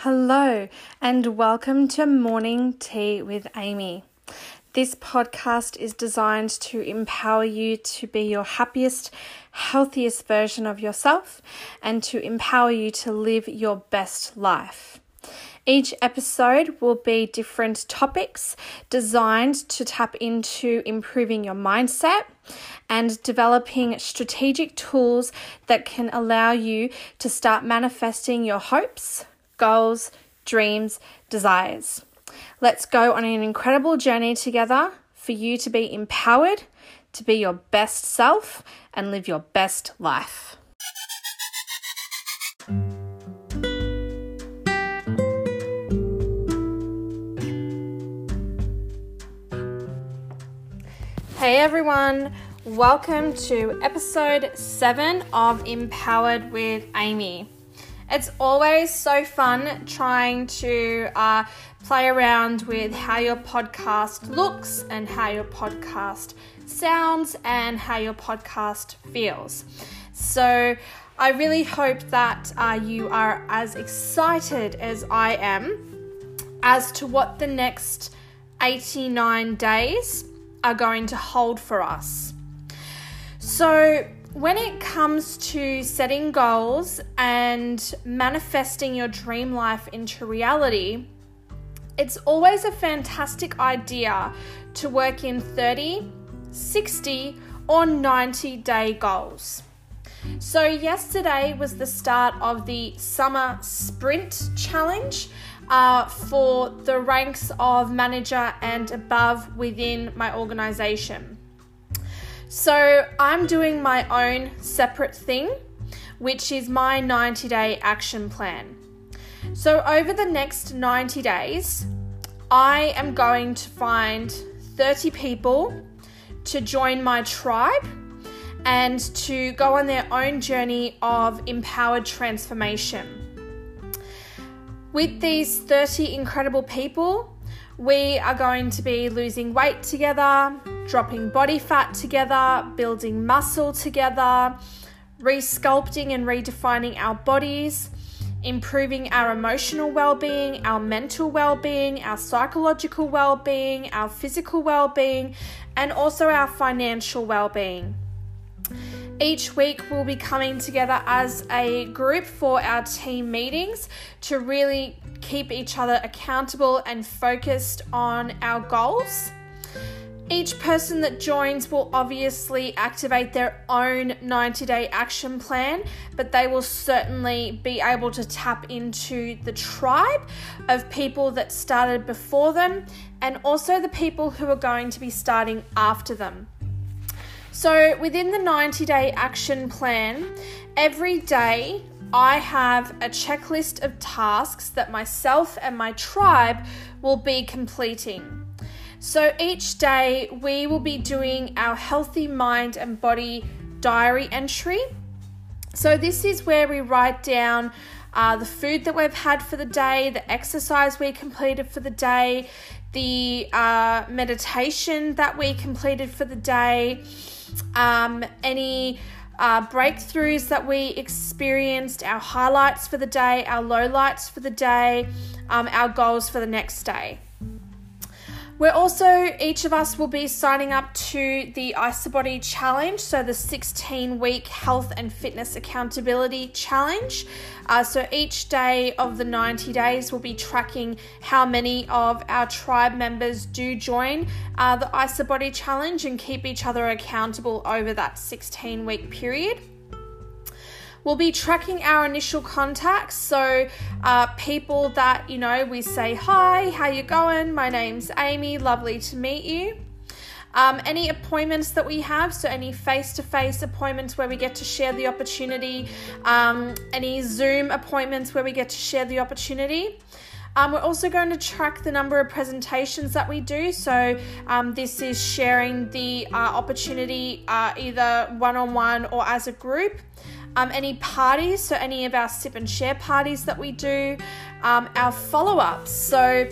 Hello, and welcome to Morning Tea with Amy. This podcast is designed to empower you to be your happiest, healthiest version of yourself and to empower you to live your best life. Each episode will be different topics designed to tap into improving your mindset and developing strategic tools that can allow you to start manifesting your hopes, goals, dreams, desires. Let's go on an incredible journey together for you to be empowered, to be your best self, and live your best life. Hey everyone, welcome to episode 7 of Empowered with Amy. It's always so fun trying to uh, play around with how your podcast looks and how your podcast sounds and how your podcast feels. So, I really hope that uh, you are as excited as I am as to what the next 89 days are going to hold for us. So, when it comes to setting goals and manifesting your dream life into reality, it's always a fantastic idea to work in 30, 60, or 90 day goals. So, yesterday was the start of the Summer Sprint Challenge, uh, for the ranks of manager and above within my organization. So I'm doing my own separate thing, which is my 90 day action plan. So over the next 90 days, I am going to find 30 people to join my tribe and to go on their own journey of empowered transformation. With these 30 incredible people, we are going to be losing weight together, dropping body fat together, building muscle together, resculpting and redefining our bodies, improving our emotional well being, our mental well being, our psychological well being, our physical well being, and also our financial well being. Each week, we'll be coming together as a group for our team meetings to really keep each other accountable and focused on our goals. Each person that joins will obviously activate their own 90 day action plan, but they will certainly be able to tap into the tribe of people that started before them and also the people who are going to be starting after them. So, within the 90 day action plan, every day I have a checklist of tasks that myself and my tribe will be completing. So, each day we will be doing our healthy mind and body diary entry. So, this is where we write down uh, the food that we've had for the day, the exercise we completed for the day, the uh, meditation that we completed for the day um, any uh, breakthroughs that we experienced, our highlights for the day, our lowlights for the day, um, our goals for the next day. We're also, each of us will be signing up to the IsaBody Challenge, so the 16 week health and fitness accountability challenge. Uh, so each day of the 90 days, we'll be tracking how many of our tribe members do join uh, the IsaBody Challenge and keep each other accountable over that 16 week period. We'll be tracking our initial contacts, so uh, people that you know we say hi, how you going? My name's Amy, lovely to meet you. Um, any appointments that we have, so any face to face appointments where we get to share the opportunity, um, any Zoom appointments where we get to share the opportunity. Um, we're also going to track the number of presentations that we do. So, um, this is sharing the uh, opportunity uh, either one on one or as a group um, any parties, so any of our sip and share parties that we do, um, our follow ups. So,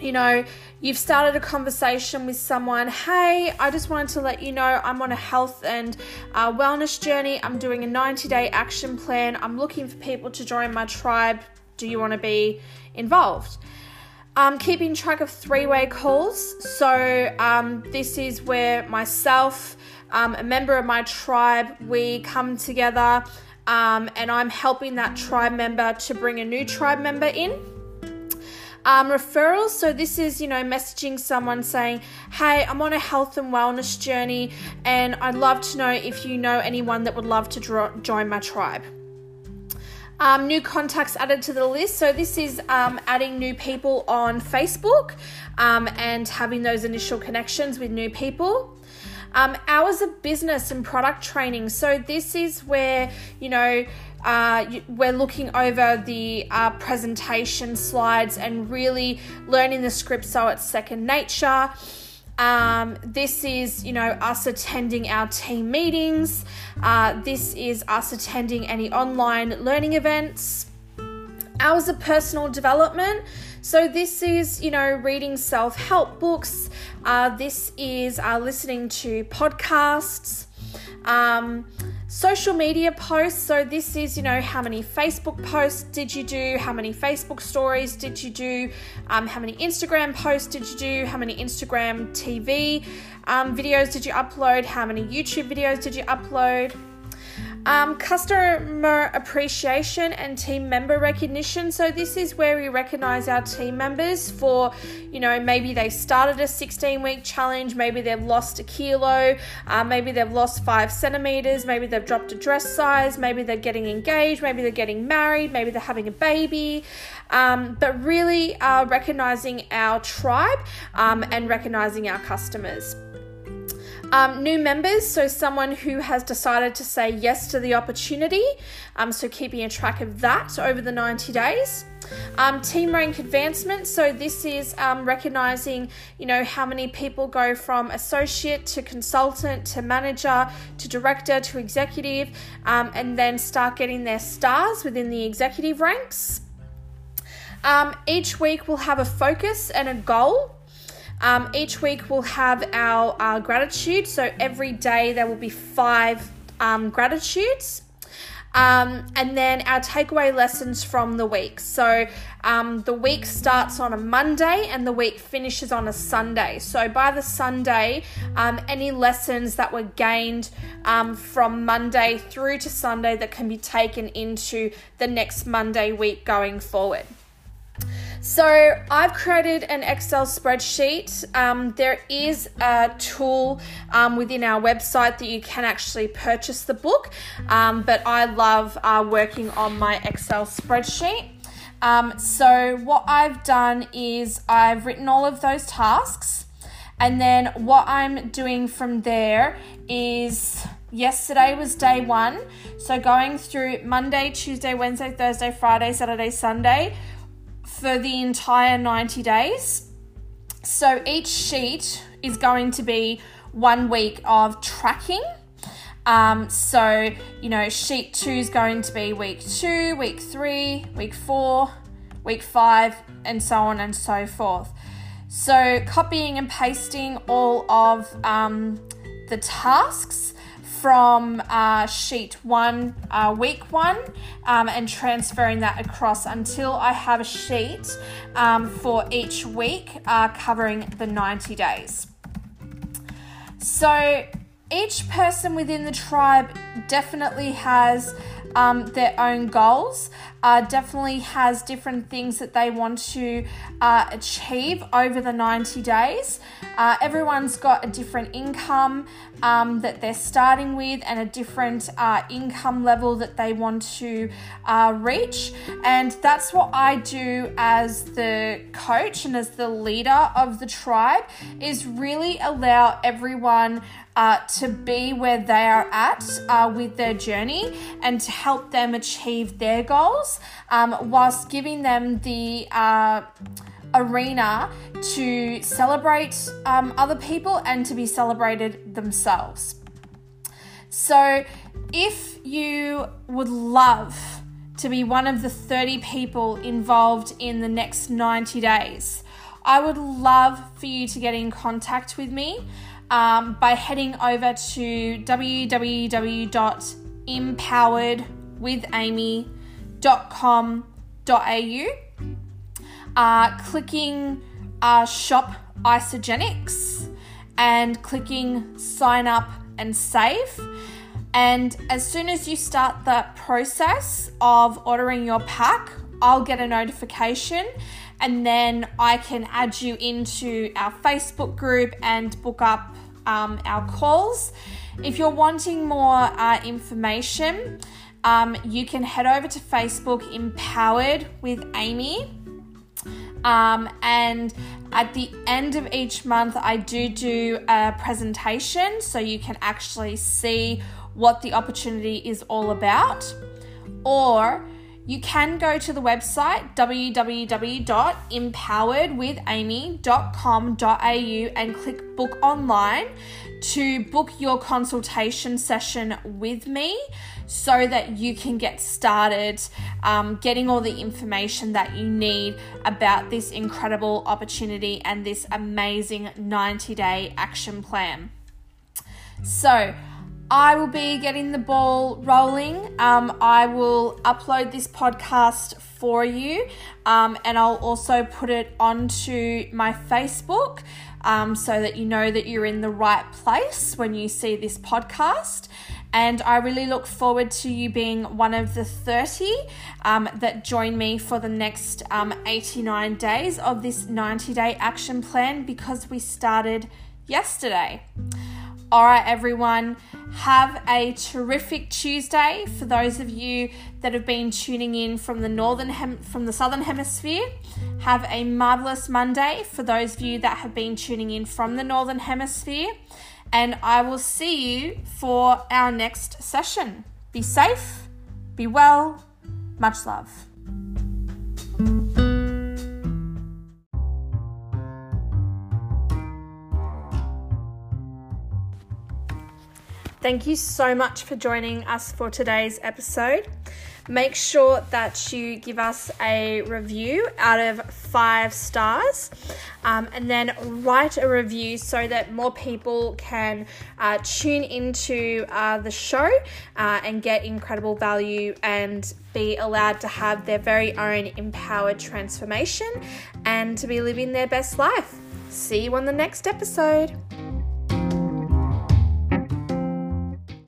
you know, you've started a conversation with someone, hey, I just wanted to let you know I'm on a health and uh, wellness journey. I'm doing a 90 day action plan. I'm looking for people to join my tribe do you want to be involved? Um, keeping track of three way calls. So, um, this is where myself, um, a member of my tribe, we come together um, and I'm helping that tribe member to bring a new tribe member in. Um, referrals. So this is, you know, messaging someone saying, "Hey, I'm on a health and wellness journey, and I'd love to know if you know anyone that would love to dro- join my tribe." Um, new contacts added to the list. So this is um, adding new people on Facebook um, and having those initial connections with new people. Um, hours of business and product training. So this is where you know uh, we're looking over the uh, presentation slides and really learning the script so it's second nature. Um, this is, you know, us attending our team meetings. Uh, this is us attending any online learning events. Hours of personal development. So, this is, you know, reading self help books. Uh, this is uh, listening to podcasts. Um, social media posts. So, this is, you know, how many Facebook posts did you do? How many Facebook stories did you do? Um, how many Instagram posts did you do? How many Instagram TV um, videos did you upload? How many YouTube videos did you upload? Um, customer appreciation and team member recognition. So, this is where we recognize our team members for, you know, maybe they started a 16 week challenge, maybe they've lost a kilo, uh, maybe they've lost five centimeters, maybe they've dropped a dress size, maybe they're getting engaged, maybe they're getting married, maybe they're having a baby. Um, but really uh, recognizing our tribe um, and recognizing our customers. Um, new members, so someone who has decided to say yes to the opportunity, um, so keeping a track of that over the 90 days. Um, team rank advancement, so this is um, recognizing, you know, how many people go from associate to consultant to manager to director to executive, um, and then start getting their stars within the executive ranks. Um, each week we'll have a focus and a goal. Um, each week we'll have our uh, gratitude. So every day there will be five um, gratitudes. Um, and then our takeaway lessons from the week. So um, the week starts on a Monday and the week finishes on a Sunday. So by the Sunday, um, any lessons that were gained um, from Monday through to Sunday that can be taken into the next Monday week going forward. So I've created an Excel spreadsheet. Um, there is a tool um, within our website that you can actually purchase the book, um, but I love uh, working on my Excel spreadsheet. Um, so what I've done is I've written all of those tasks, and then what I'm doing from there is yesterday was day one. So going through Monday, Tuesday, Wednesday, Thursday, Friday, Saturday, Sunday for the entire 90 days. So each sheet is going to be one week of tracking. Um, so, you know, sheet two is going to be week two, week three, week four, week five, and so on and so forth. So, copying and pasting all of um, the tasks from uh, sheet one, uh, week one, um, and transferring that across until I have a sheet um, for each week uh, covering the 90 days. So each person within the tribe definitely has um, their own goals, uh, definitely has different things that they want to uh, achieve over the 90 days. Uh, everyone's got a different income um, that they're starting with and a different uh, income level that they want to uh, reach. And that's what I do as the coach and as the leader of the tribe is really allow everyone uh, to be where they are at uh, with their journey and to help them achieve their goals um, whilst giving them the uh, arena to celebrate um, other people and to be celebrated themselves. So, if you would love to be one of the 30 people involved in the next 90 days, I would love for you to get in contact with me um, by heading over to www.empoweredwithamy.com uh, clicking uh, shop Isagenix and clicking sign up and save. And as soon as you start the process of ordering your pack, I'll get a notification and then I can add you into our Facebook group and book up um, our calls. If you're wanting more uh, information, um, you can head over to Facebook Empowered with Amy. Um, and at the end of each month, I do do a presentation so you can actually see what the opportunity is all about. Or you can go to the website www.empoweredwithamy.com.au and click book online to book your consultation session with me so that you can get started um, getting all the information that you need about this incredible opportunity and this amazing 90 day action plan. So, I will be getting the ball rolling. Um, I will upload this podcast for you um, and I'll also put it onto my Facebook um, so that you know that you're in the right place when you see this podcast. And I really look forward to you being one of the 30 um, that join me for the next um, 89 days of this 90 day action plan because we started yesterday. All right, everyone, have a terrific Tuesday. For those of you that have been tuning in from the northern hem- from the southern hemisphere, have a marvelous Monday. For those of you that have been tuning in from the northern hemisphere, and I will see you for our next session. Be safe, be well, much love. Thank you so much for joining us for today's episode. Make sure that you give us a review out of five stars um, and then write a review so that more people can uh, tune into uh, the show uh, and get incredible value and be allowed to have their very own empowered transformation and to be living their best life. See you on the next episode.